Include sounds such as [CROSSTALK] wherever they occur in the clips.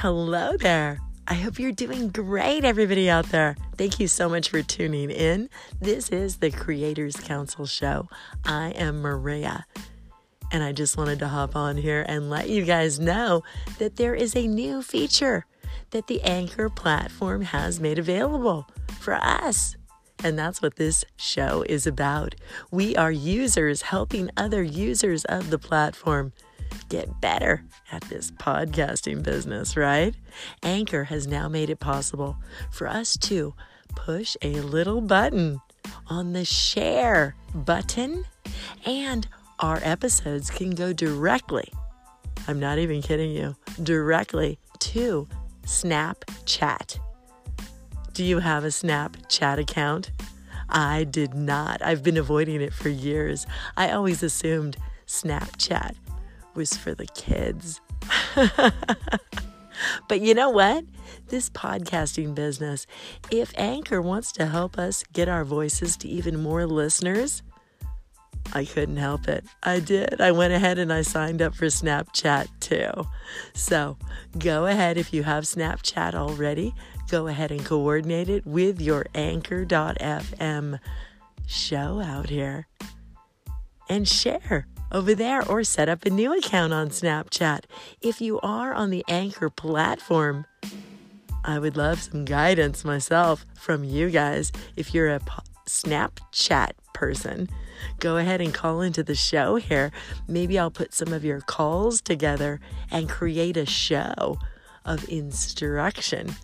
Hello there. I hope you're doing great, everybody out there. Thank you so much for tuning in. This is the Creators Council Show. I am Maria, and I just wanted to hop on here and let you guys know that there is a new feature that the Anchor platform has made available for us. And that's what this show is about. We are users helping other users of the platform get better at this podcasting business, right? Anchor has now made it possible for us to push a little button on the share button, and our episodes can go directly. I'm not even kidding you, directly to Snapchat. Do you have a Snapchat account? I did not. I've been avoiding it for years. I always assumed Snapchat was for the kids. [LAUGHS] but you know what? This podcasting business, if Anchor wants to help us get our voices to even more listeners, I couldn't help it. I did. I went ahead and I signed up for Snapchat too. So go ahead if you have Snapchat already, go ahead and coordinate it with your anchor.fm show out here and share over there or set up a new account on Snapchat. If you are on the Anchor platform, I would love some guidance myself from you guys. If you're a Snapchat person, go ahead and call into the show here. Maybe I'll put some of your calls together and create a show of instruction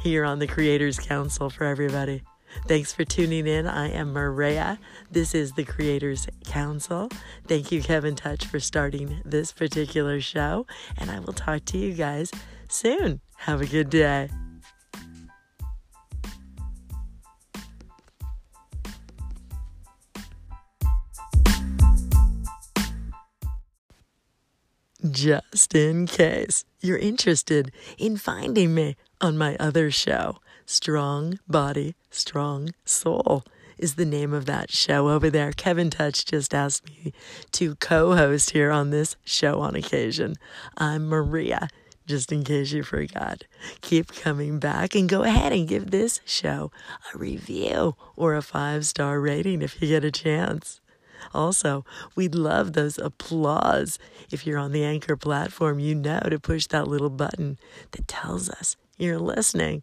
here on the Creators Council for everybody. Thanks for tuning in. I am Maria. This is the Creators Council. Thank you, Kevin Touch, for starting this particular show. And I will talk to you guys soon. Have a good day. Just in case you're interested in finding me on my other show. Strong Body, Strong Soul is the name of that show over there. Kevin Touch just asked me to co host here on this show on occasion. I'm Maria, just in case you forgot. Keep coming back and go ahead and give this show a review or a five star rating if you get a chance. Also, we'd love those applause. If you're on the Anchor platform, you know to push that little button that tells us you're listening.